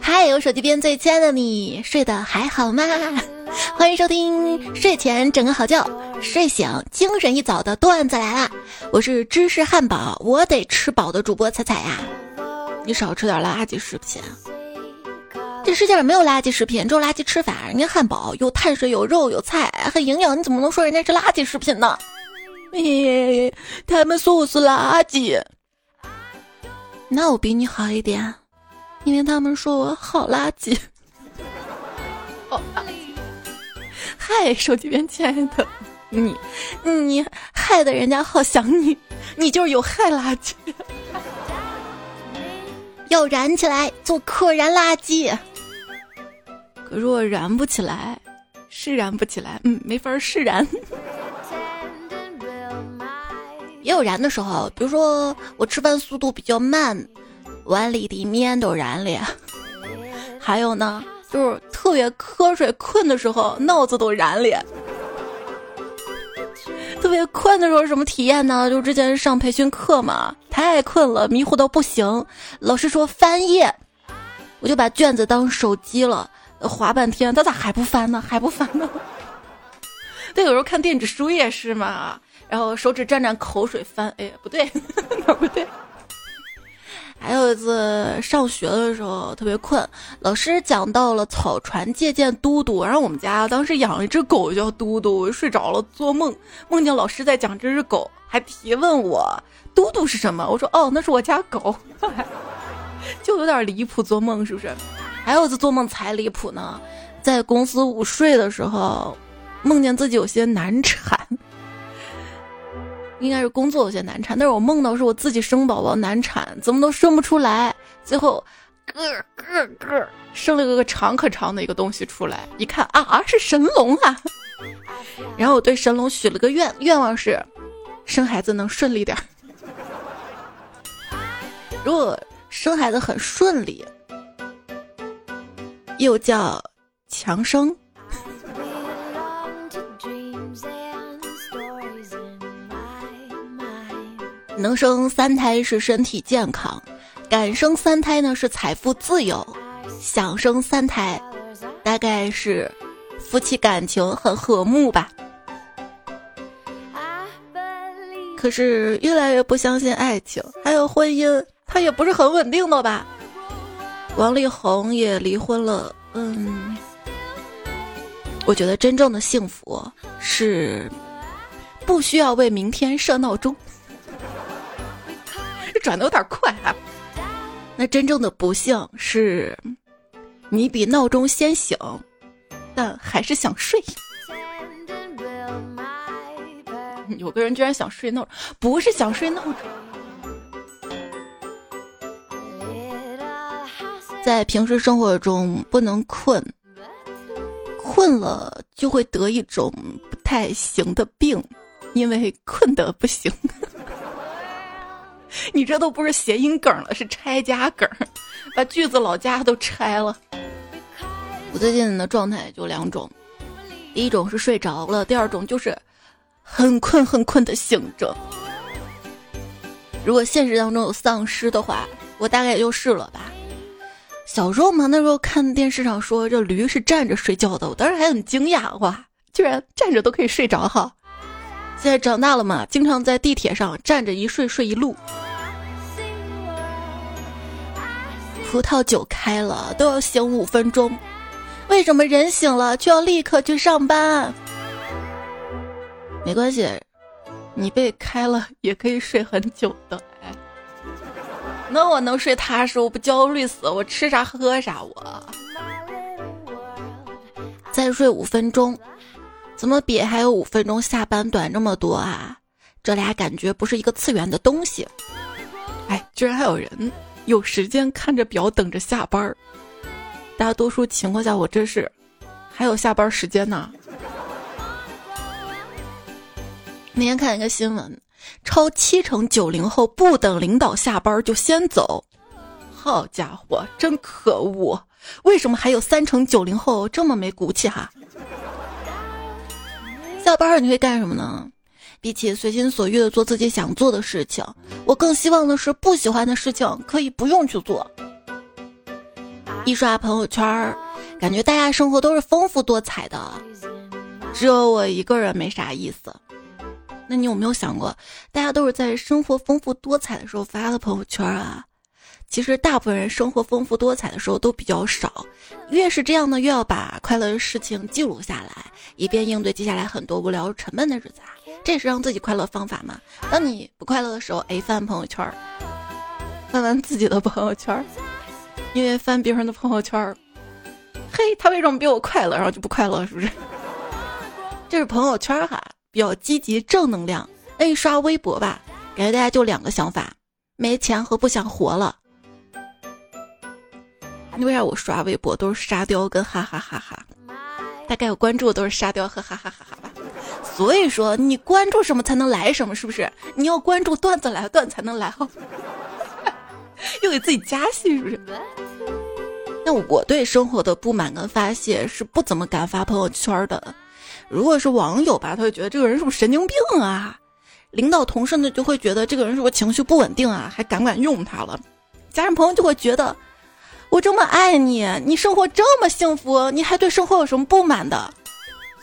嗨，我手机边最亲爱的你，睡得还好吗？欢迎收听睡前整个好觉，睡醒精神一早的段子来啦！我是芝士汉堡，我得吃饱的主播彩彩呀。你少吃点垃圾食品。这世界上没有垃圾食品，只有垃圾吃法。人家汉堡有碳水、有肉、有菜，很营养，你怎么能说人家是垃圾食品呢？嘿，他们说我是垃圾，那我比你好一点，因为他们说我好垃圾。哦，嗨，手机边亲爱的你，你害得人家好想你，你就是有害垃圾。要燃起来，做可燃垃圾。可是我燃不起来，是燃不起来，嗯，没法释然。也有燃的时候，比如说我吃饭速度比较慢，碗里的面都燃了。还有呢，就是特别瞌睡困的时候，脑子都燃了。特别困的时候什么体验呢？就之前上培训课嘛，太困了，迷糊到不行。老师说翻页，我就把卷子当手机了。划半天，他咋还不翻呢？还不翻呢？对，有时候看电子书也是嘛。然后手指沾沾口水翻，哎，不对，哪 不对？还有一次上学的时候特别困，老师讲到了草船借箭嘟嘟，然后我们家当时养了一只狗叫嘟嘟，我睡着了做梦，梦见老师在讲这只狗，还提问我嘟嘟是什么？我说哦，那是我家狗，就有点离谱，做梦是不是？还有一次做梦才离谱呢，在公司午睡的时候，梦见自己有些难产，应该是工作有些难产，但是我梦到是我自己生宝宝难产，怎么都生不出来，最后咯咯咯生了个个长可长的一个东西出来，一看啊是神龙啊，然后我对神龙许了个愿，愿望是生孩子能顺利点，如果生孩子很顺利。又叫强生，能生三胎是身体健康，敢生三胎呢是财富自由，想生三胎大概是夫妻感情很和睦吧。可是越来越不相信爱情，还有婚姻，它也不是很稳定的吧。王力宏也离婚了，嗯，我觉得真正的幸福是不需要为明天设闹钟，转的有点快啊。那真正的不幸是，你比闹钟先醒，但还是想睡。有个人居然想睡闹钟，不是想睡闹钟。在平时生活中不能困，困了就会得一种不太行的病，因为困得不行。你这都不是谐音梗了，是拆家梗，把句子老家都拆了。我最近的状态就两种，第一种是睡着了，第二种就是很困很困的醒着。如果现实当中有丧尸的话，我大概也就是了吧。小时候嘛，那时候看电视上说这驴是站着睡觉的，我当时还很惊讶，哇，居然站着都可以睡着哈！现在长大了嘛，经常在地铁上站着一睡睡一路。葡萄酒开了都要醒五分钟，为什么人醒了就要立刻去上班？没关系，你被开了也可以睡很久的。哎那我能睡踏实，我不焦虑死，我吃啥喝啥，我再睡五分钟，怎么比还有五分钟下班短这么多啊？这俩感觉不是一个次元的东西。哎，居然还有人有时间看着表等着下班儿。大多数情况下，我这是还有下班时间呢。那天看一个新闻。超七成九零后不等领导下班就先走，好家伙，真可恶！为什么还有三成九零后这么没骨气哈？下班你会干什么呢？比起随心所欲的做自己想做的事情，我更希望的是不喜欢的事情可以不用去做。一刷朋友圈，感觉大家生活都是丰富多彩的，只有我一个人没啥意思。那你有没有想过，大家都是在生活丰富多彩的时候发的朋友圈啊？其实大部分人生活丰富多彩的时候都比较少，越是这样呢，越要把快乐的事情记录下来，以便应对接下来很多无聊沉闷的日子啊。这也是让自己快乐方法嘛。当你不快乐的时候，哎，翻朋友圈，翻翻自己的朋友圈，因为翻别人的朋友圈，嘿，他为什么比我快乐，然后就不快乐，是不是？这是朋友圈哈，比较积极正能量。那刷微博吧，感觉大家就两个想法：没钱和不想活了。你为啥我刷微博都是沙雕跟哈哈哈哈？大概我关注的都是沙雕和哈哈哈哈。所以说，你关注什么才能来什么，是不是？你要关注段子来段才能来哈。又给自己加戏，是不是？那我对生活的不满跟发泄是不怎么敢发朋友圈的。如果是网友吧，他会觉得这个人是不是神经病啊？领导同事呢就会觉得这个人是不是情绪不稳定啊？还敢不敢用他了？家人朋友就会觉得。我这么爱你，你生活这么幸福，你还对生活有什么不满的？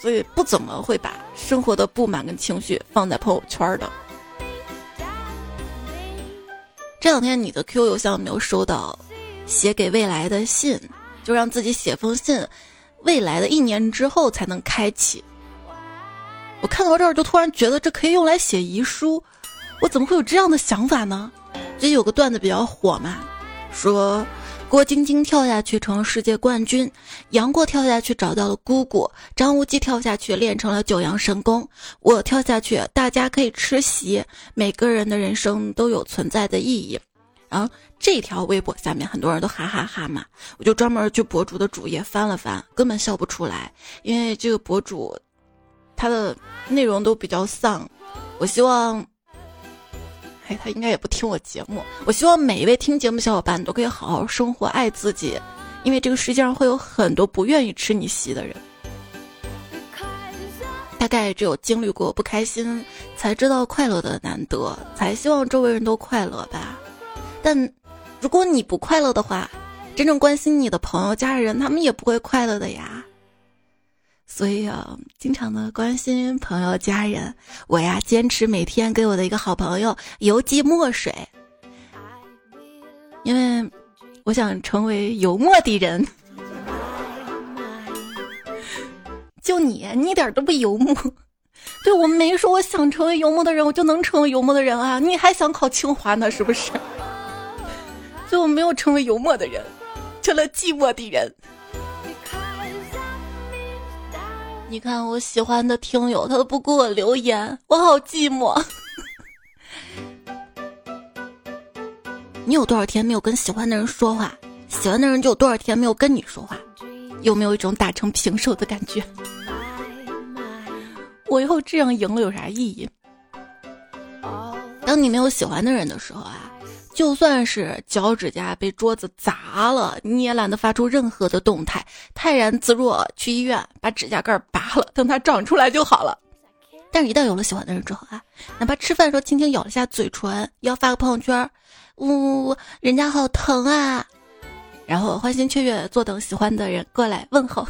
所以不怎么会把生活的不满跟情绪放在朋友圈的。这两天你的 QQ 邮箱有没有收到写给未来的信？就让自己写封信，未来的一年之后才能开启。我看到这儿就突然觉得这可以用来写遗书，我怎么会有这样的想法呢？最近有个段子比较火嘛，说。郭晶晶跳下去成了世界冠军，杨过跳下去找到了姑姑，张无忌跳下去练成了九阳神功，我跳下去，大家可以吃席。每个人的人生都有存在的意义。然后这条微博下面很多人都哈哈哈嘛，我就专门去博主的主页翻了翻，根本笑不出来，因为这个博主他的内容都比较丧。我希望。他应该也不听我节目。我希望每一位听节目小伙伴都可以好好生活，爱自己，因为这个世界上会有很多不愿意吃你席的人。大概只有经历过不开心，才知道快乐的难得，才希望周围人都快乐吧。但如果你不快乐的话，真正关心你的朋友、家人，他们也不会快乐的呀。所以啊，经常的关心朋友家人，我呀坚持每天给我的一个好朋友邮寄墨水，因为我想成为幽默的人。就你，你一点都不幽默。对我没说我想成为幽默的人，我就能成为幽默的人啊！你还想考清华呢，是不是？所以我没有成为幽默的人，成了寂寞的人。你看我喜欢的听友，他都不给我留言，我好寂寞。你有多少天没有跟喜欢的人说话？喜欢的人就有多少天没有跟你说话？有没有一种打成平手的感觉？我以后这样赢了有啥意义？当你没有喜欢的人的时候啊。就算是脚趾甲被桌子砸了，你也懒得发出任何的动态，泰然自若去医院把指甲盖拔了，等它长出来就好了。但是，一旦有了喜欢的人之后啊，哪怕吃饭的时候轻轻咬了下嘴唇，要发个朋友圈，呜呜呜，人家好疼啊，然后欢欣雀跃坐等喜欢的人过来问候，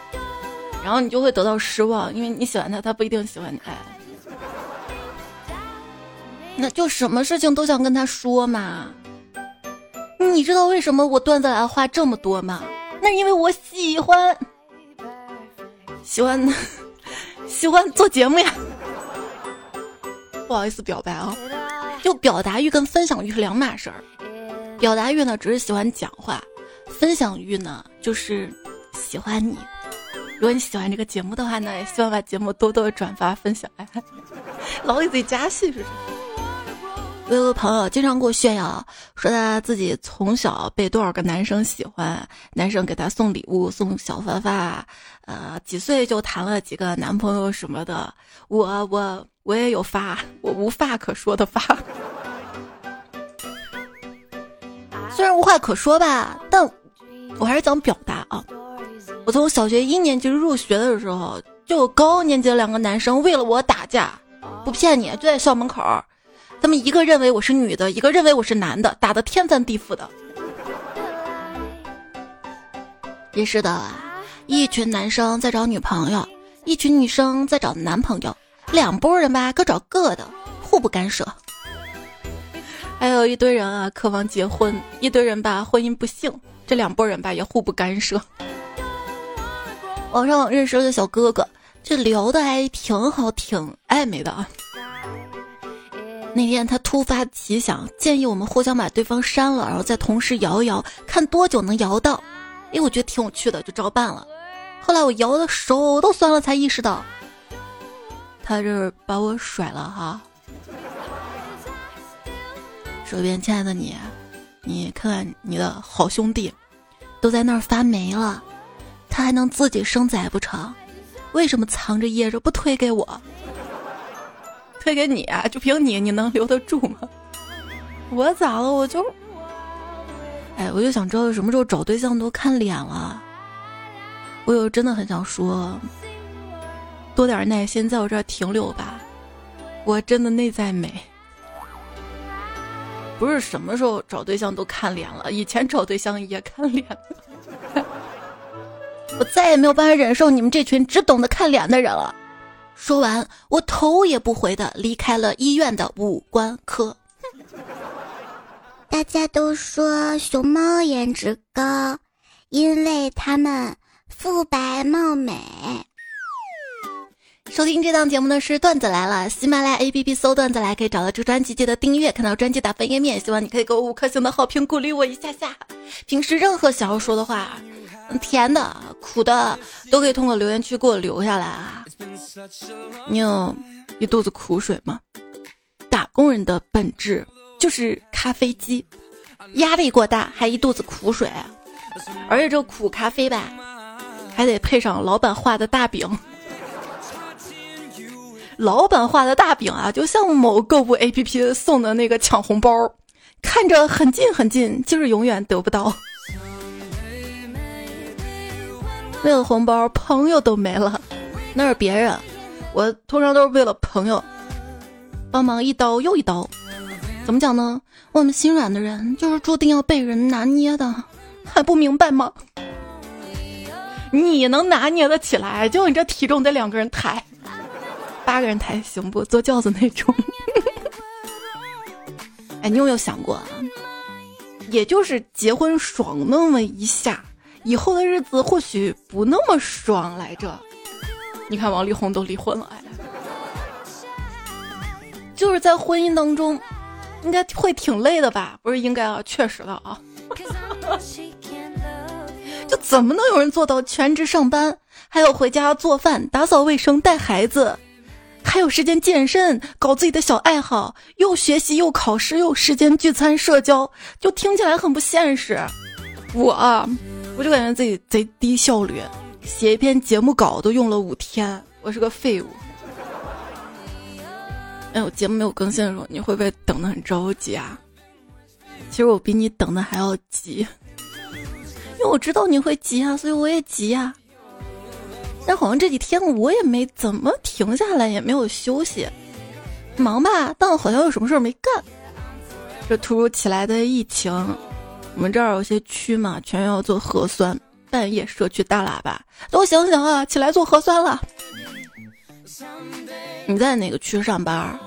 然后你就会得到失望，因为你喜欢他，他不一定喜欢你。哎那就什么事情都想跟他说嘛。你知道为什么我段子来话这么多吗？那因为我喜欢，喜欢，喜欢做节目呀。不好意思表白啊，就表达欲跟分享欲是两码事儿。表达欲呢，只是喜欢讲话；分享欲呢，就是喜欢你。如果你喜欢这个节目的话呢，也希望把节目多多转发分享。老给自己加戏是不是？我有个朋友经常给我炫耀，说他自己从小被多少个男生喜欢，男生给他送礼物、送小发发，呃，几岁就谈了几个男朋友什么的。我我我也有发，我无话可说的发。虽然无话可说吧，但我还是想表达啊。我从小学一年级入学的时候，就有高年级的两个男生为了我打架，不骗你，就在校门口。他们一个认为我是女的，一个认为我是男的，打的天翻地覆的。也是的，一群男生在找女朋友，一群女生在找男朋友，两拨人吧，各找各的，互不干涉。还有一堆人啊，渴望结婚；一堆人吧，婚姻不幸。这两拨人吧，也互不干涉。网上认识了个小哥哥，这聊的还挺好，挺暧昧的啊。那天他突发奇想，建议我们互相把对方删了，然后再同时摇一摇，看多久能摇到。哎，我觉得挺有趣的，就照办了。后来我摇的手都酸了，才意识到，他这是把我甩了哈。说边，亲爱的你，你看看你的好兄弟，都在那儿发霉了，他还能自己生崽不成？为什么藏着掖着不推给我？推给你啊？就凭你，你能留得住吗？我咋了？我就，哎，我就想知道什么时候找对象都看脸了。我有真的很想说，多点耐心，在我这儿停留吧。我真的内在美。不是什么时候找对象都看脸了，以前找对象也看脸。我再也没有办法忍受你们这群只懂得看脸的人了。说完，我头也不回的离开了医院的五官科。大家都说熊猫颜值高，因为它们肤白貌美。收听这档节目的是段子来了，喜马拉雅 APP 搜段子来可以找到这专辑，记得订阅，看到专辑打分页面，希望你可以给我五颗星的好评，鼓励我一下下。平时任何想要说的话，甜的、苦的，都可以通过留言区给我留下来啊。你有一肚子苦水吗？打工人的本质就是咖啡机，压力过大还一肚子苦水，而且这苦咖啡吧，还得配上老板画的大饼。老板画的大饼啊，就像某购物 APP 送的那个抢红包，看着很近很近，就是永远得不到。为了红包，朋友都没了，那是别人，我通常都是为了朋友，帮忙一刀又一刀。怎么讲呢？我们心软的人就是注定要被人拿捏的，还不明白吗？你能拿捏得起来？就你这体重得两个人抬。八个人抬行不？坐轿子那种。哎，你有没有想过啊？也就是结婚爽那么一下，以后的日子或许不那么爽来着。你看王力宏都离婚了，哎，就是在婚姻当中，应该会挺累的吧？不是应该啊，确实的啊。就怎么能有人做到全职上班，还有回家做饭、打扫卫生、带孩子？还有时间健身，搞自己的小爱好，又学习又考试，又时间聚餐社交，就听起来很不现实。我，我就感觉自己贼低效率，写一篇节目稿都用了五天，我是个废物。哎，我节目没有更新的时候，你会不会等的很着急啊？其实我比你等的还要急，因为我知道你会急啊，所以我也急啊。但好像这几天我也没怎么停下来，也没有休息，忙吧，但好像有什么事儿没干。这突如其来的疫情，我们这儿有些区嘛，全要做核酸，半夜社区大喇叭，都醒醒啊，起来做核酸了。你在哪个区上班？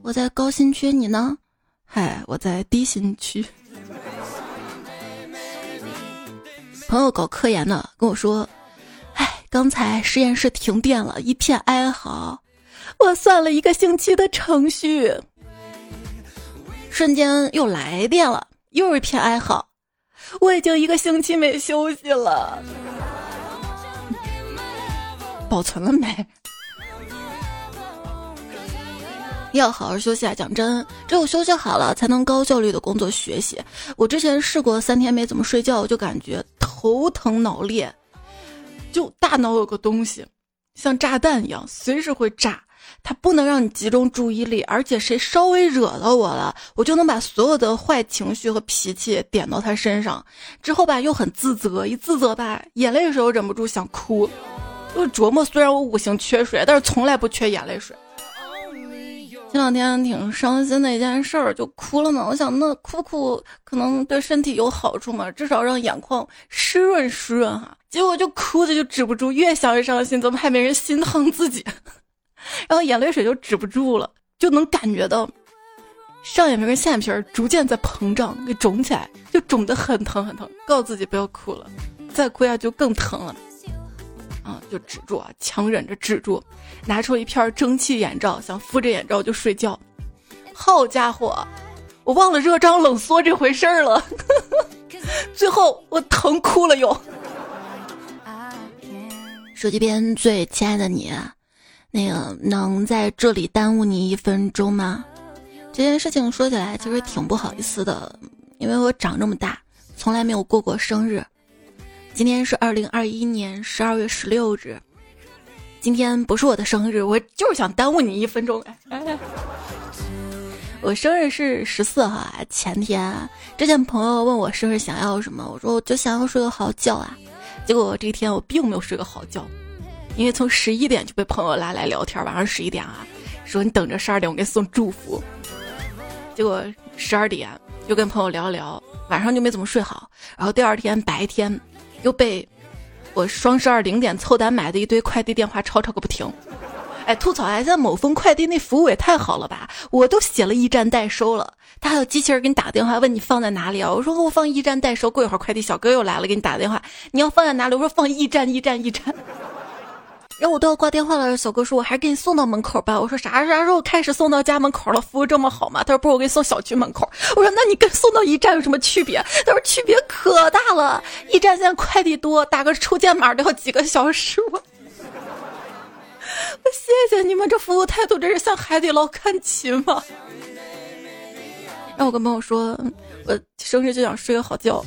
我在高新区，你呢？嗨，我在低新区。朋友搞科研的跟我说。哎刚才实验室停电了，一片哀嚎。我算了一个星期的程序，瞬间又来电了，又一片哀嚎。我已经一个星期没休息了，保存了没？要好好休息啊！讲真，只有休息好了，才能高效率的工作学习。我之前试过三天没怎么睡觉，我就感觉头疼脑裂。就大脑有个东西，像炸弹一样，随时会炸。它不能让你集中注意力，而且谁稍微惹到我了，我就能把所有的坏情绪和脾气点到他身上。之后吧，又很自责，一自责吧，眼泪水又忍不住想哭。就琢磨，虽然我五行缺水，但是从来不缺眼泪水。前两天挺伤心的一件事儿，就哭了嘛。我想那哭哭可能对身体有好处嘛，至少让眼眶湿润湿润哈。结果就哭的就止不住，越想越伤心，怎么还没人心疼自己？然后眼泪水就止不住了，就能感觉到上眼皮跟下眼皮逐渐在膨胀，给肿起来，就肿得很疼很疼。告诉自己不要哭了，再哭下就更疼了。啊，就止住啊，强忍着止住，拿出一片蒸汽眼罩，想敷着眼罩就睡觉。好家伙，我忘了热胀冷缩这回事儿了，最后我疼哭了又。手机边最亲爱的你，那个能在这里耽误你一分钟吗？这件事情说起来其实挺不好意思的，因为我长这么大从来没有过过生日。今天是二零二一年十二月十六日，今天不是我的生日，我就是想耽误你一分钟。我生日是十四号啊，前天。之前朋友问我生日想要什么，我说我就想要睡个好觉啊。结果这一天我并没有睡个好觉，因为从十一点就被朋友拉来聊天，晚上十一点啊，说你等着十二点我给你送祝福。结果十二点又跟朋友聊聊，晚上就没怎么睡好，然后第二天白天。又被我双十二零点凑单买的一堆快递电话吵吵个不停，哎，吐槽哎，在某峰快递那服务也太好了吧！我都写了驿站代收了，他还有机器人给你打电话问你放在哪里啊？我说我放驿站代收，过一会儿快递小哥又来了给你打电话，你要放在哪里？我说放驿站，驿站，驿站。然后我都要挂电话了，小哥说：“我还是给你送到门口吧。”我说：“啥啥时候开始送到家门口了？服务这么好吗？”他说：“不是，我给你送小区门口。”我说：“那你跟送到驿站有什么区别？”他说：“区别可大了，驿站现在快递多，打个出件码都要几个小时。”我，谢谢你们这服务态度，真是向海底捞看齐吗？然后我跟朋友说：“我生日就想睡个好觉。”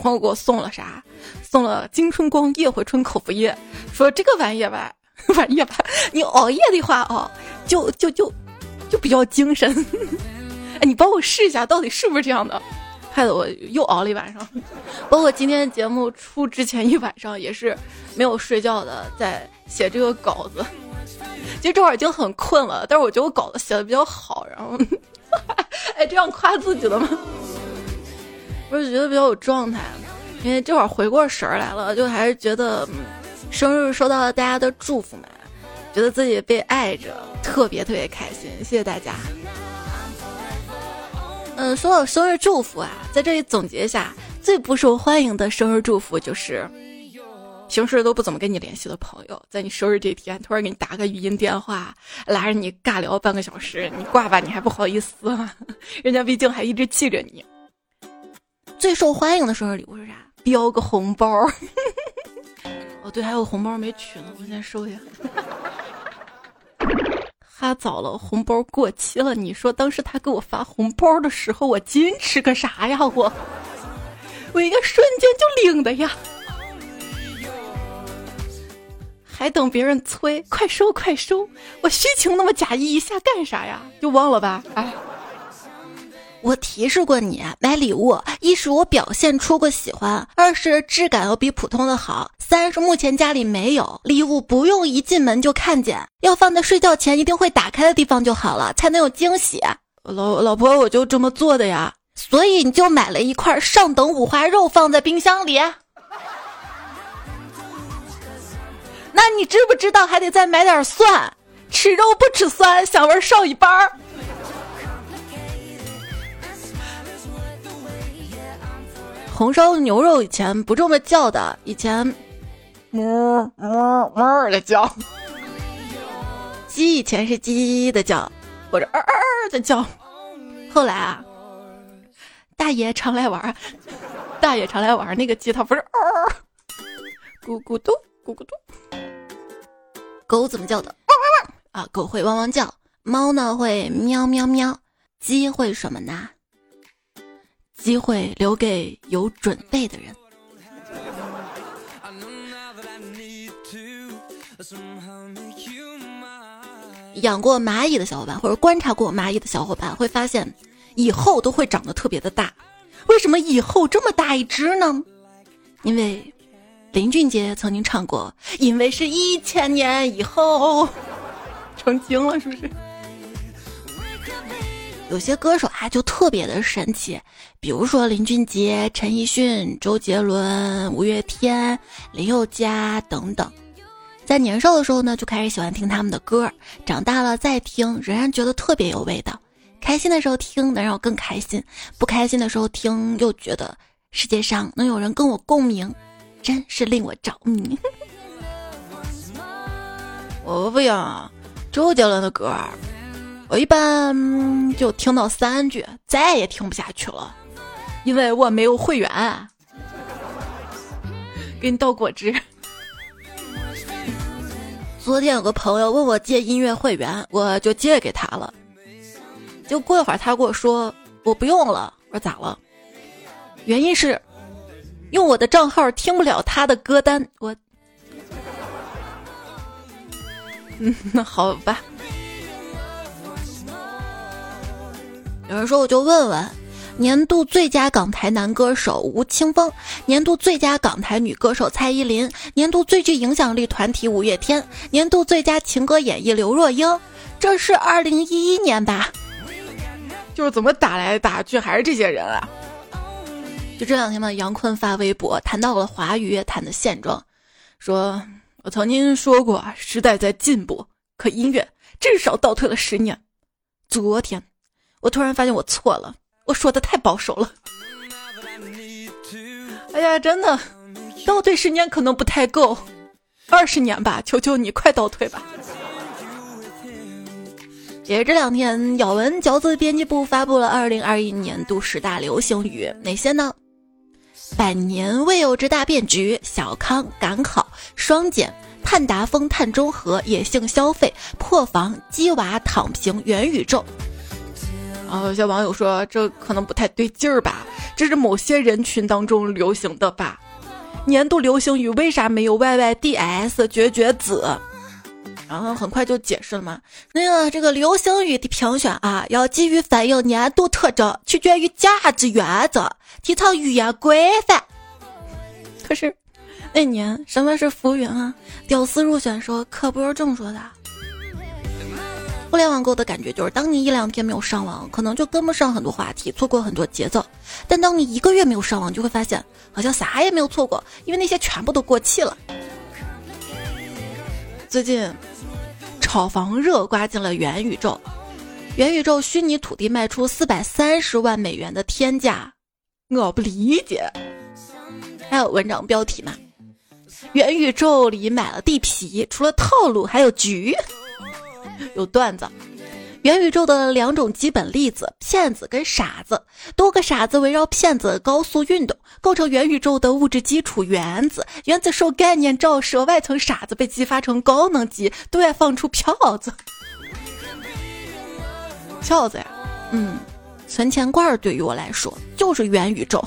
朋友给我送了啥？送了金春光夜回春口服液，说这个玩意儿吧，玩意吧，你熬夜的话哦，就就就就比较精神。哎，你帮我试一下，到底是不是这样的？害得我又熬了一晚上。包括今天节目出之前一晚上也是没有睡觉的，在写这个稿子。其实这会儿已经很困了，但是我觉得我稿子写的比较好。然后，哎，这样夸自己的吗？我就觉得比较有状态。因为这会儿回过神儿来了，就还是觉得生日收到了大家的祝福嘛，觉得自己被爱着，特别特别开心。谢谢大家。嗯，说到生日祝福啊，在这里总结一下，最不受欢迎的生日祝福就是平时都不怎么跟你联系的朋友，在你生日这天突然给你打个语音电话，拉着你尬聊半个小时，你挂吧，你还不好意思，人家毕竟还一直记着你。最受欢迎的生日礼物是啥？标个红包，哦对，还有红包没取呢，我先收一下。哈早了，红包过期了。你说当时他给我发红包的时候，我矜持个啥呀？我，我一个瞬间就领的呀，还等别人催，快收快收。我虚情那么假意一下干啥呀？就忘了吧，哎。我提示过你买礼物，一是我表现出过喜欢，二是质感要比普通的好，三是目前家里没有礼物，不用一进门就看见，要放在睡觉前一定会打开的地方就好了，才能有惊喜。老老婆，我就这么做的呀，所以你就买了一块上等五花肉放在冰箱里。那你知不知道还得再买点蒜？吃肉不吃蒜，香味少一半儿。红烧牛肉以前不这么叫的，以前哞哞哞的叫；鸡以前是鸡的叫，或者儿儿的叫。后来啊，大爷常来玩，大爷常来玩，那个鸡它不是儿，咕咕嘟咕咕嘟。狗怎么叫的？汪汪汪啊！狗会汪汪叫，猫呢会喵喵喵，鸡会什么呢？机会留给有准备的人。养过蚂蚁的小伙伴，或者观察过蚂蚁的小伙伴，会发现以后都会长得特别的大。为什么以后这么大一只呢？因为林俊杰曾经唱过，因为是一千年以后，成精了是不是？有些歌手啊就特别的神奇，比如说林俊杰、陈奕迅、周杰伦、五月天、林宥嘉等等。在年少的时候呢，就开始喜欢听他们的歌，长大了再听，仍然觉得特别有味道。开心的时候听，能让我更开心；不开心的时候听，又觉得世界上能有人跟我共鸣，真是令我着迷。我不要周杰伦的歌。我一般就听到三句，再也听不下去了，因为我没有会员。给你倒果汁。昨天有个朋友问我借音乐会员，我就借给他了。就过一会儿他跟我说我不用了，我说咋了？原因是用我的账号听不了他的歌单。我，嗯，那好吧。有人说，我就问问，年度最佳港台男歌手吴青峰，年度最佳港台女歌手蔡依林，年度最具影响力团体五月天，年度最佳情歌演绎刘若英，这是二零一一年吧？就是怎么打来打去还是这些人啊？就这两天嘛，杨坤发微博谈到了华语乐坛的现状，说我曾经说过时代在进步，可音乐至少倒退了十年。昨天。我突然发现我错了，我说的太保守了。哎呀，真的，倒退十年可能不太够，二十年吧，求求你快倒退吧。也是这两天，咬文嚼字编辑部发布了二零二一年度十大流行语，哪些呢？百年未有之大变局，小康赶考，双减，碳达峰，碳中和，野性消费，破防，鸡娃，躺平，元宇宙。啊，有些网友说这可能不太对劲儿吧？这是某些人群当中流行的吧？年度流行语为啥没有 Y Y D S 绝绝子？然后很快就解释了嘛。那个这个流行语的评选啊，要基于反映年度特征，取决于价值原则，提倡语言规范。可是那年什么是浮云啊？屌丝入选说可不是这么说的。互联网购的感觉就是，当你一两天没有上网，可能就跟不上很多话题，错过很多节奏；但当你一个月没有上网，就会发现好像啥也没有错过，因为那些全部都过气了。最近，炒房热刮进了元宇宙，元宇宙虚拟土地卖出四百三十万美元的天价，我不理解。还有文章标题嘛？元宇宙里买了地皮，除了套路还有局。有段子，元宇宙的两种基本粒子：骗子跟傻子。多个傻子围绕骗子高速运动，构成元宇宙的物质基础——原子。原子受概念照射，外层傻子被激发成高能级，对外放出票子。票子呀，嗯，存钱罐对于我来说就是元宇宙。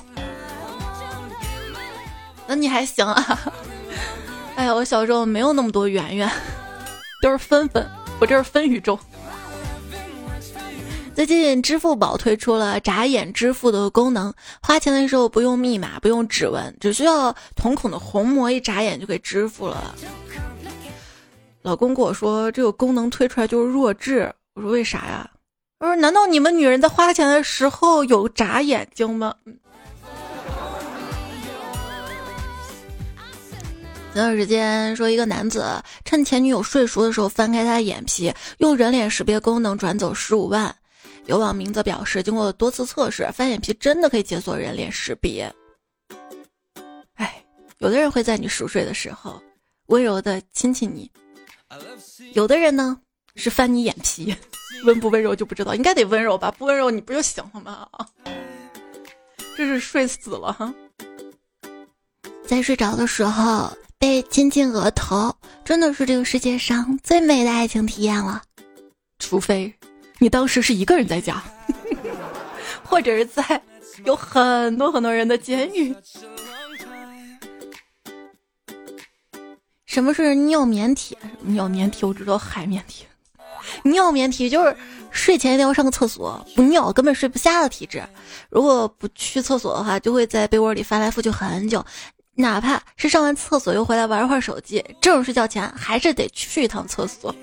那你还行啊？哎呀，我小时候没有那么多圆圆，都是分分。我这是分宇宙。最近支付宝推出了眨眼支付的功能，花钱的时候不用密码，不用指纹，只需要瞳孔的虹膜一眨眼就可以支付了。老公跟我说这个功能推出来就是弱智，我说为啥呀？我说难道你们女人在花钱的时候有眨眼睛吗？前段时间说，一个男子趁前女友睡熟的时候翻开她的眼皮，用人脸识别功能转走十五万。有网民则表示，经过多次测试，翻眼皮真的可以解锁人脸识别。哎，有的人会在你熟睡的时候温柔的亲亲你，有的人呢是翻你眼皮，温不温柔就不知道，应该得温柔吧？不温柔你不就醒了吗？这是睡死了哈，在睡着的时候。被亲亲额头，真的是这个世界上最美的爱情体验了。除非你当时是一个人在家，或者是在有很多很多人的监狱。什么是尿棉体？尿棉体我知道，海绵体。尿棉体就是睡前一定要上个厕所，不尿根本睡不下的体质。如果不去厕所的话，就会在被窝里翻来覆去很久。哪怕是上完厕所又回来玩会儿手机，这种睡觉前还是得去一趟厕所。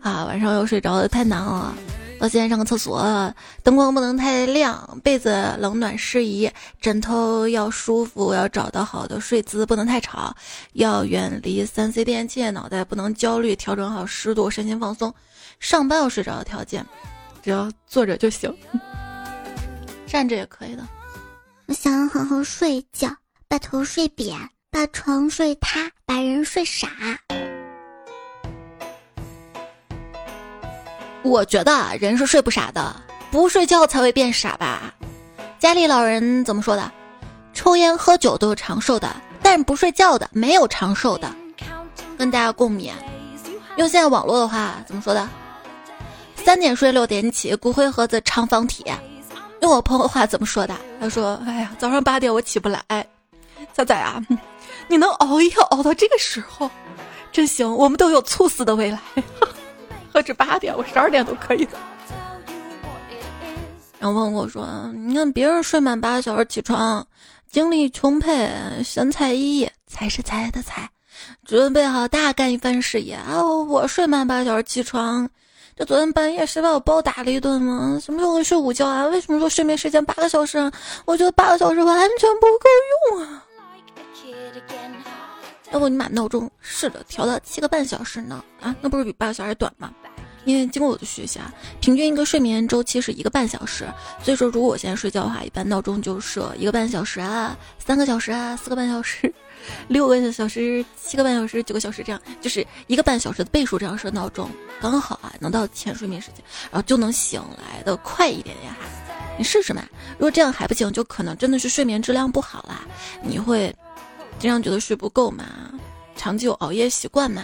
啊，晚上又睡着了太难了。到现在上个厕所，灯光不能太亮，被子冷暖适宜，枕头要舒服，要找到好的睡姿，不能太吵，要远离三 C 电器，脑袋不能焦虑，调整好湿度，身心放松。上班要睡着的条件，只要坐着就行，站着也可以的。我想好好睡一觉，把头睡扁，把床睡塌，把人睡傻。我觉得人是睡不傻的，不睡觉才会变傻吧。家里老人怎么说的？抽烟喝酒都是长寿的，但不睡觉的没有长寿的。跟大家共勉。用现在网络的话怎么说的？三点睡六点起，骨灰盒子长方体。用我朋友话怎么说的？他说：“哎呀，早上八点我起不来。”仔仔啊，你能熬夜熬到这个时候，真行！我们都有猝死的未来。何止八点，我十二点都可以的。然后问我说：“你看别人睡满八个小时起床，精力充沛，神采奕奕，才是才的才，准备好大干一番事业啊！我睡满八个小时起床，这昨天半夜谁把我暴打了一顿吗？什么时候睡午觉啊？为什么说睡眠时间八个小时？我觉得八个小时完全不够用啊！”要不你把闹钟试着调到七个半小时呢？啊，那不是比八个小时短吗？因为经过我的学习啊，平均一个睡眠周期是一个半小时，所以说如果我现在睡觉的话，一般闹钟就设一个半小时啊，三个小时啊，四个半小时，六个小时，七个半小时，九个小时，这样就是一个半小时的倍数这样设闹钟，刚好啊能到浅睡眠时间，然后就能醒来的快一点呀。你试试嘛，如果这样还不行，就可能真的是睡眠质量不好啦，你会。经常觉得睡不够嘛，长期有熬夜习惯嘛，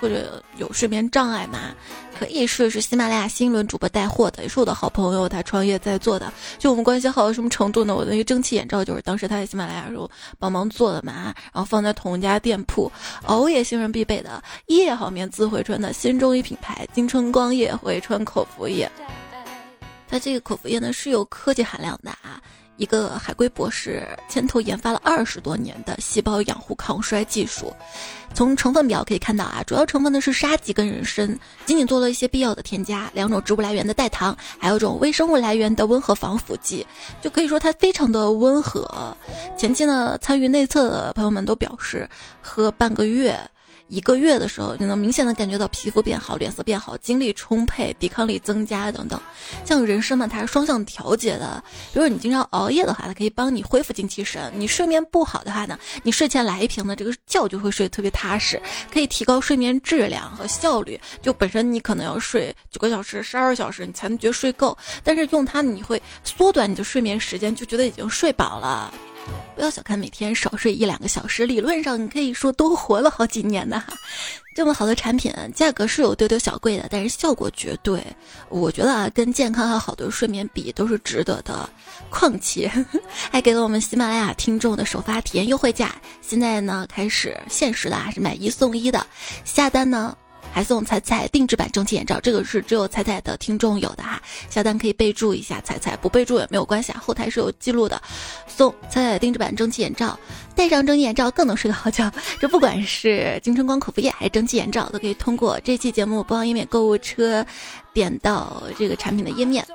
或者有睡眠障碍嘛，可以试试喜马拉雅新一轮主播带货的，也是我的好朋友，他创业在做的，就我们关系好到什么程度呢？我那个蒸汽眼罩就是当时他在喜马拉雅时候帮忙做的嘛，然后放在同一家店铺，熬夜新人必备的夜好眠自回春的新中医品牌金春光夜回春口服液，它这个口服液呢是有科技含量的啊。一个海归博士牵头研发了二十多年的细胞养护抗衰技术，从成分表可以看到啊，主要成分呢是沙棘跟人参，仅仅做了一些必要的添加，两种植物来源的代糖，还有一种微生物来源的温和防腐剂，就可以说它非常的温和。前期呢，参与内测的朋友们都表示，喝半个月。一个月的时候，就能明显的感觉到皮肤变好、脸色变好、精力充沛、抵抗力增加等等。像人参嘛，它是双向调节的。比如你经常熬夜的话，它可以帮你恢复精气神；你睡眠不好的话呢，你睡前来一瓶呢，这个觉就会睡得特别踏实，可以提高睡眠质量和效率。就本身你可能要睡九个小时、十二个小时，你才能觉得睡够，但是用它你会缩短你的睡眠时间，就觉得已经睡饱了。不要小看每天少睡一两个小时，理论上你可以说多活了好几年呢。这么好的产品，价格是有丢丢小贵的，但是效果绝对，我觉得啊，跟健康和好的睡眠比都是值得的。况且 还给了我们喜马拉雅听众的首发体验优惠价，现在呢开始限时的，啊是买一送一的，下单呢。还送彩彩定制版蒸汽眼罩，这个是只有彩彩的听众有的哈，下单可以备注一下彩彩，不备注也没有关系啊，后台是有记录的。送彩彩定制版蒸汽眼罩，戴上蒸汽眼罩更能睡个好觉。这不管是金春光口服液还是蒸汽眼罩，都可以通过这期节目播放页面购物车，点到这个产品的页面，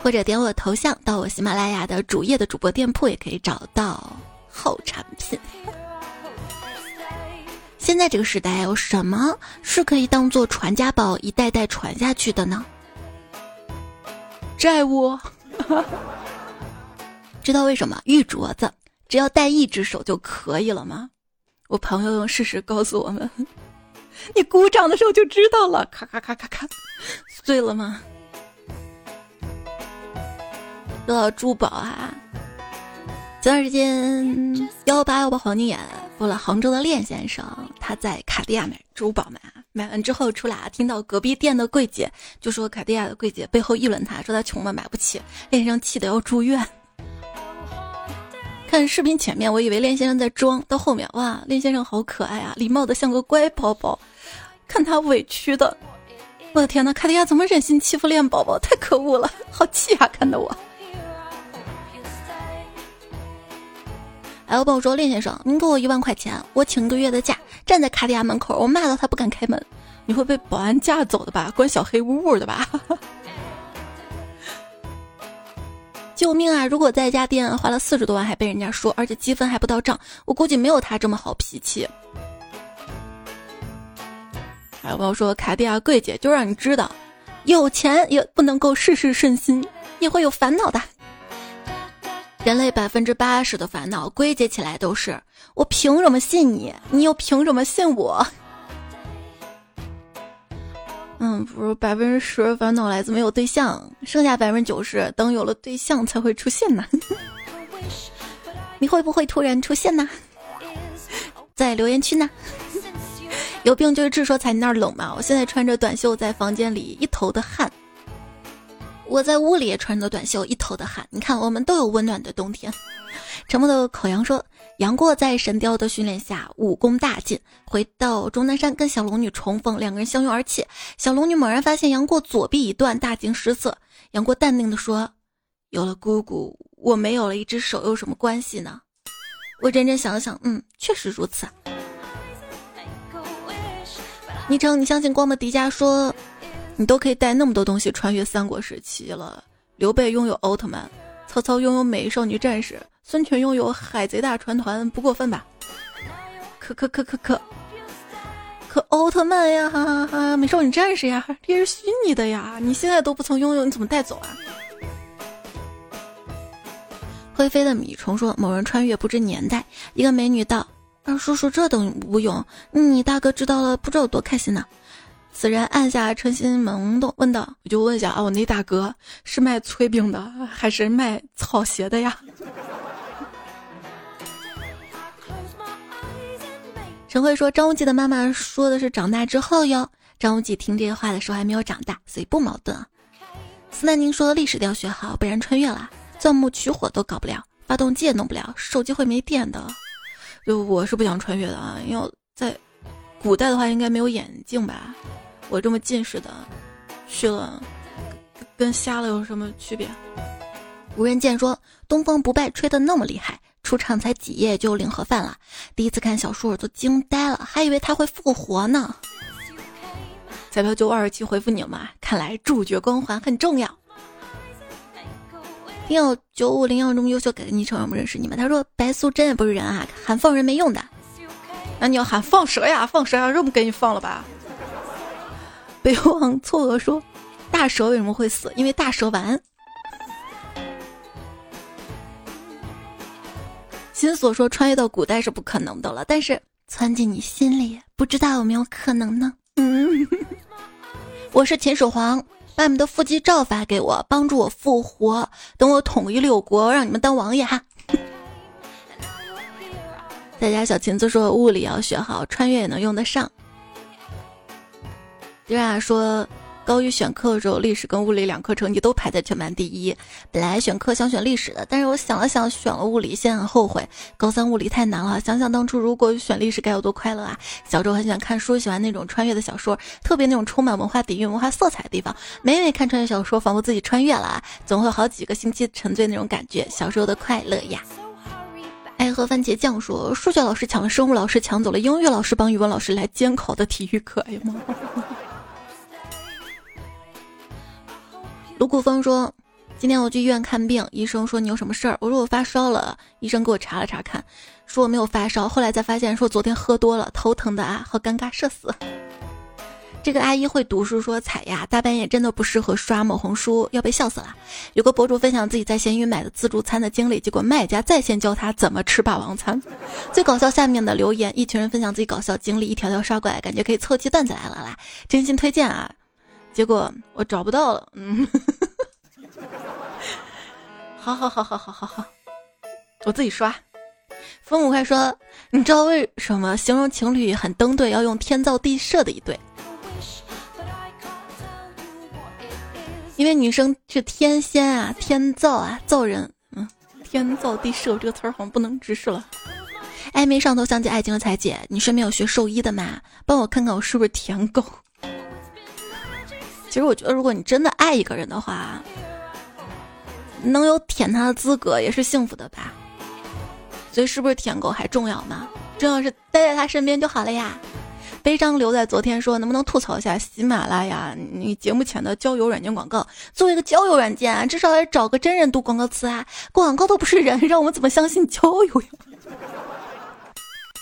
或者点我头像到我喜马拉雅的主页的主播店铺，也可以找到好产品。现在这个时代，有什么是可以当做传家宝一代代传下去的呢？债务。知道为什么玉镯子只要戴一只手就可以了吗？我朋友用事实告诉我们，你鼓掌的时候就知道了，咔咔咔咔咔，碎了吗？说到珠宝啊。前段时间幺八幺八黄金眼播了杭州的练先生，他在卡地亚买珠宝嘛，买完之后出来啊，听到隔壁店的柜姐就说卡地亚的柜姐背后议论他，说他穷嘛买不起，练先生气得要住院。看视频前面我以为练先生在装，到后面哇，练先生好可爱啊，礼貌的像个乖宝宝，看他委屈的，我的天呐，卡地亚怎么忍心欺负练宝宝？太可恶了，好气啊，看得我。还有朋友说：“练先生，您给我一万块钱，我请一个月的假，站在卡地亚门口，我骂到他不敢开门，你会被保安架走的吧？关小黑屋的吧？” 救命啊！如果在一家店花了四十多万还被人家说，而且积分还不到账，我估计没有他这么好脾气。还有朋友说卡地亚柜姐就让你知道，有钱也不能够事事顺心，也会有烦恼的。人类百分之八十的烦恼归结起来都是：我凭什么信你？你又凭什么信我？嗯，不是百分之十烦恼来自没有对象，剩下百分之九十等有了对象才会出现呢。你会不会突然出现呢？在留言区呢？有病就是痔说彩，你那儿冷吗？我现在穿着短袖在房间里一头的汗。我在屋里也穿着短袖一头的汗。你看，我们都有温暖的冬天。沉默的烤羊说。杨过在神雕的训练下武功大进，回到终南山跟小龙女重逢，两个人相拥而泣。小龙女猛然发现杨过左臂已断，大惊失色。杨过淡定地说：“有了姑姑，我没有了一只手有什么关系呢？”我认真想了想，嗯，确实如此。昵称你相信光的迪迦说：“你都可以带那么多东西穿越三国时期了。刘备拥有奥特曼，曹操拥有美少女战士。”孙权拥有海贼大船团，不过分吧？可可可可可可奥特曼呀，哈哈哈！美少女战士呀，这是虚拟的呀！你现在都不曾拥有，你怎么带走啊？会飞的米虫说：“某人穿越不知年代，一个美女道：‘二叔叔，这等无用。’你大哥知道了，不知道有多开心呢。”此人按下春心萌动，问道：“我就问一下啊，我那大哥是卖炊饼的，还是卖草鞋的呀？”陈慧说：“张无忌的妈妈说的是长大之后哟。”张无忌听这些话的时候还没有长大，所以不矛盾啊。斯南宁说：“历史要学好，不然穿越了，钻木取火都搞不了，发动机也弄不了，手机会没电的。”就我是不想穿越的啊，因为在古代的话应该没有眼镜吧？我这么近视的，去了跟瞎了有什么区别？无人见说：“东风不败吹得那么厉害。”出场才几页就领盒饭了，第一次看小树儿都惊呆了，还以为他会复活呢。彩票九五二七回复你嘛，看来主角光环很重要。听友九五零幺这么优秀，给个昵称让我们认识你们。他说白素贞也不是人啊，喊放人没用的。那你要喊放蛇呀，放蛇呀，这不给你放了吧？北王错愕说，大蛇为什么会死？因为大蛇丸。心所说穿越到古代是不可能的了，但是窜进你心里，不知道有没有可能呢？嗯，我是秦始皇，把你们的腹肌照发给我，帮助我复活，等我统一六国，让你们当王爷哈。在家小琴子说物理要学好，穿越也能用得上。对啊，说。高一选课的时候，历史跟物理两科成绩都排在全班第一。本来选课想选历史的，但是我想了想，选了物理，现在很后悔。高三物理太难了，想想当初如果选历史该有多快乐啊！小时候很喜欢看书，喜欢那种穿越的小说，特别那种充满文化底蕴、文化色彩的地方。每每看穿越小说，仿佛自己穿越了，总会有好几个星期沉醉那种感觉。小时候的快乐呀！爱喝番茄酱说，数学老师抢了生物老师，抢走了英语老师帮语文老师来监考的体育课，哎呀妈！卢谷峰说：“今天我去医院看病，医生说你有什么事儿？我说我发烧了。医生给我查了查看，说我没有发烧。后来才发现，说昨天喝多了，头疼的啊，好尴尬，社死。这个阿姨会读书，说彩呀，大半夜真的不适合刷某红书，要被笑死了。有个博主分享自己在闲鱼买的自助餐的经历，结果卖家在线教他怎么吃霸王餐。最搞笑，下面的留言，一群人分享自己搞笑经历，一条条刷过来，感觉可以凑齐段子来了啦，真心推荐啊。”结果我找不到了，嗯，好好好好好好好，我自己刷。风五快说，你知道为什么形容情侣很登对要用天造地设的一对？因为女生是天仙啊，天造啊，造人，嗯，天造地设这个词儿好像不能直视了。暧昧上头相见，爱情的彩姐，你身边有学兽医的吗？帮我看看我是不是舔狗。其实我觉得，如果你真的爱一个人的话，能有舔他的资格也是幸福的吧。所以，是不是舔狗还重要吗？重要是待在他身边就好了呀。悲伤留在昨天说，能不能吐槽一下喜马拉雅你节目前的交友软件广告？作为一个交友软件，至少也找个真人读广告词啊！广告都不是人，让我们怎么相信交友呀？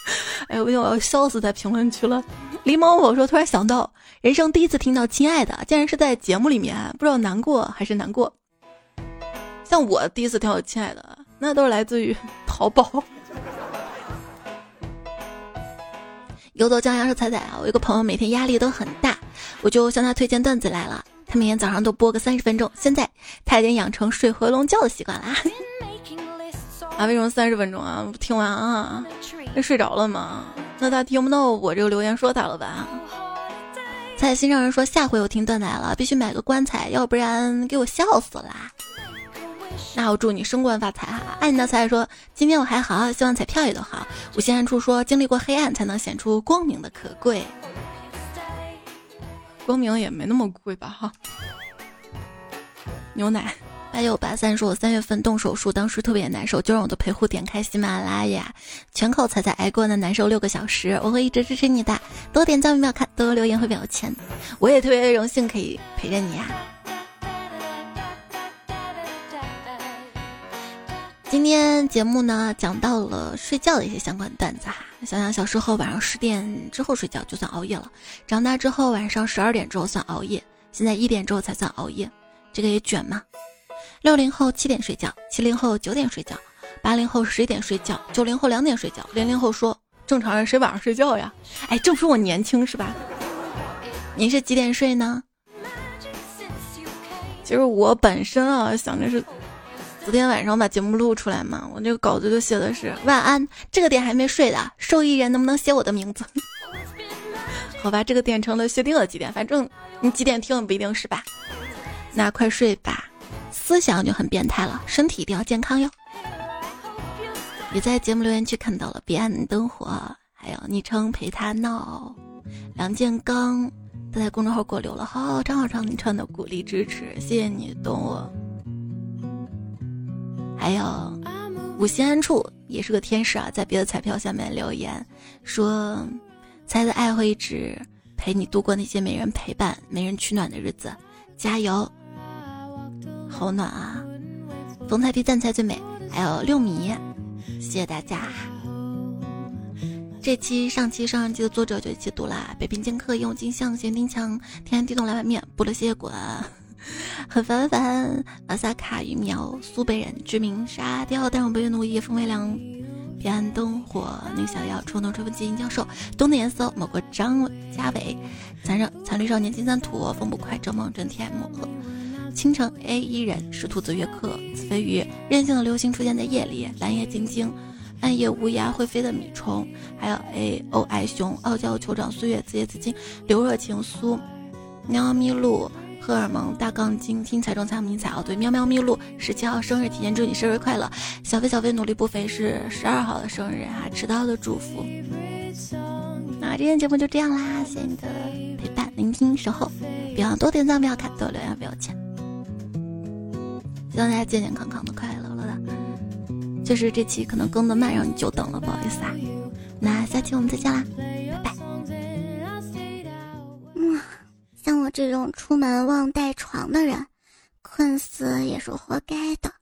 哎呦，我要笑死在评论区了。狸猫我说，突然想到，人生第一次听到“亲爱的”，竟然是在节目里面，不知道难过还是难过。像我第一次听到“亲爱的”，那都是来自于 淘宝。游走江洋说：“彩彩啊，我一个朋友每天压力都很大，我就向他推荐段子来了。他每天早上都播个三十分钟，现在他已经养成睡回笼觉的习惯啦。啊，为什么三十分钟啊？听完啊，那睡着了吗？那他听不到我这个留言说他了吧？”彩心上人说：“下回我听段子来了，必须买个棺材，要不然给我笑死啦。”那我祝你升官发财哈！爱你的彩说，今天我还好，希望彩票也都好。无限暗处说，经历过黑暗才能显出光明的可贵。光明也没那么贵吧哈。牛奶八九八三说，我三月份动手术，当时特别难受，就让我的陪护点开喜马拉雅，全靠彩彩挨过的难受六个小时。我会一直支持你的，多点赞、秒看，多留言会表钱。我也特别荣幸可以陪着你呀。今天节目呢讲到了睡觉的一些相关段子哈，想想小时候晚上十点之后睡觉就算熬夜了，长大之后晚上十二点之后算熬夜，现在一点之后才算熬夜，这个也卷吗？六零后七点睡觉，七零后九点睡觉，八零后十一点睡觉，九零后两点睡觉，零零后说正常人谁晚上睡觉呀？哎，正说我年轻是吧？你是几点睡呢？其实我本身啊想着是。昨天晚上把节目录出来嘛，我这个稿子就写的是晚安，这个点还没睡的受益人能不能写我的名字？好吧，这个点成了确定了几点，反正你几点听不一定是吧？那快睡吧，思想就很变态了，身体一定要健康哟。也在节目留言区看到了彼岸灯火，还有昵称陪他闹，梁建刚都在公众号给我留了好长好长昵称的鼓励支持，谢谢你懂我。还有，五心安处也是个天使啊，在别的彩票下面留言说：“猜的爱会一直陪你度过那些没人陪伴、没人取暖的日子，加油！好暖啊！”风采比赞才最美。还有六米，谢谢大家。这期、上期、上上期的作者就一起读啦。北平剑客用金像咸丁强，天然地冻来碗面，补了谢谢滚。很烦烦，马萨卡鱼苗苏北人知名沙雕，但我不愿奴役风微凉，彼岸灯火宁小妖，冲动吹风机金教授，冬的颜色某个张家伟，残热残绿少年金三土，风不快周梦真 T M 倾城 A 一人是兔子约克，子飞鱼任性的流星出现在夜里，蓝夜晶晶，暗夜乌鸦会飞的米虫，还有 A O I 熊傲娇酋长岁月紫夜紫金刘若情苏喵咪露。荷尔蒙大杠精，听彩中彩迷彩哦。对，喵喵咪露十七号生日，提前祝你生日快乐。小飞小飞努力不肥是十二号的生日啊，迟到的祝福。那今天节目就这样啦，谢谢你的陪伴、聆听、守候。别忘多点赞，不要看，多留言，不要钱。希望大家健健康康的、快快乐乐的。就是这期可能更的慢，让你久等了，不好意思啊。那下期我们再见啦。拜拜。嗯像我这种出门忘带床的人，困死也是活该的。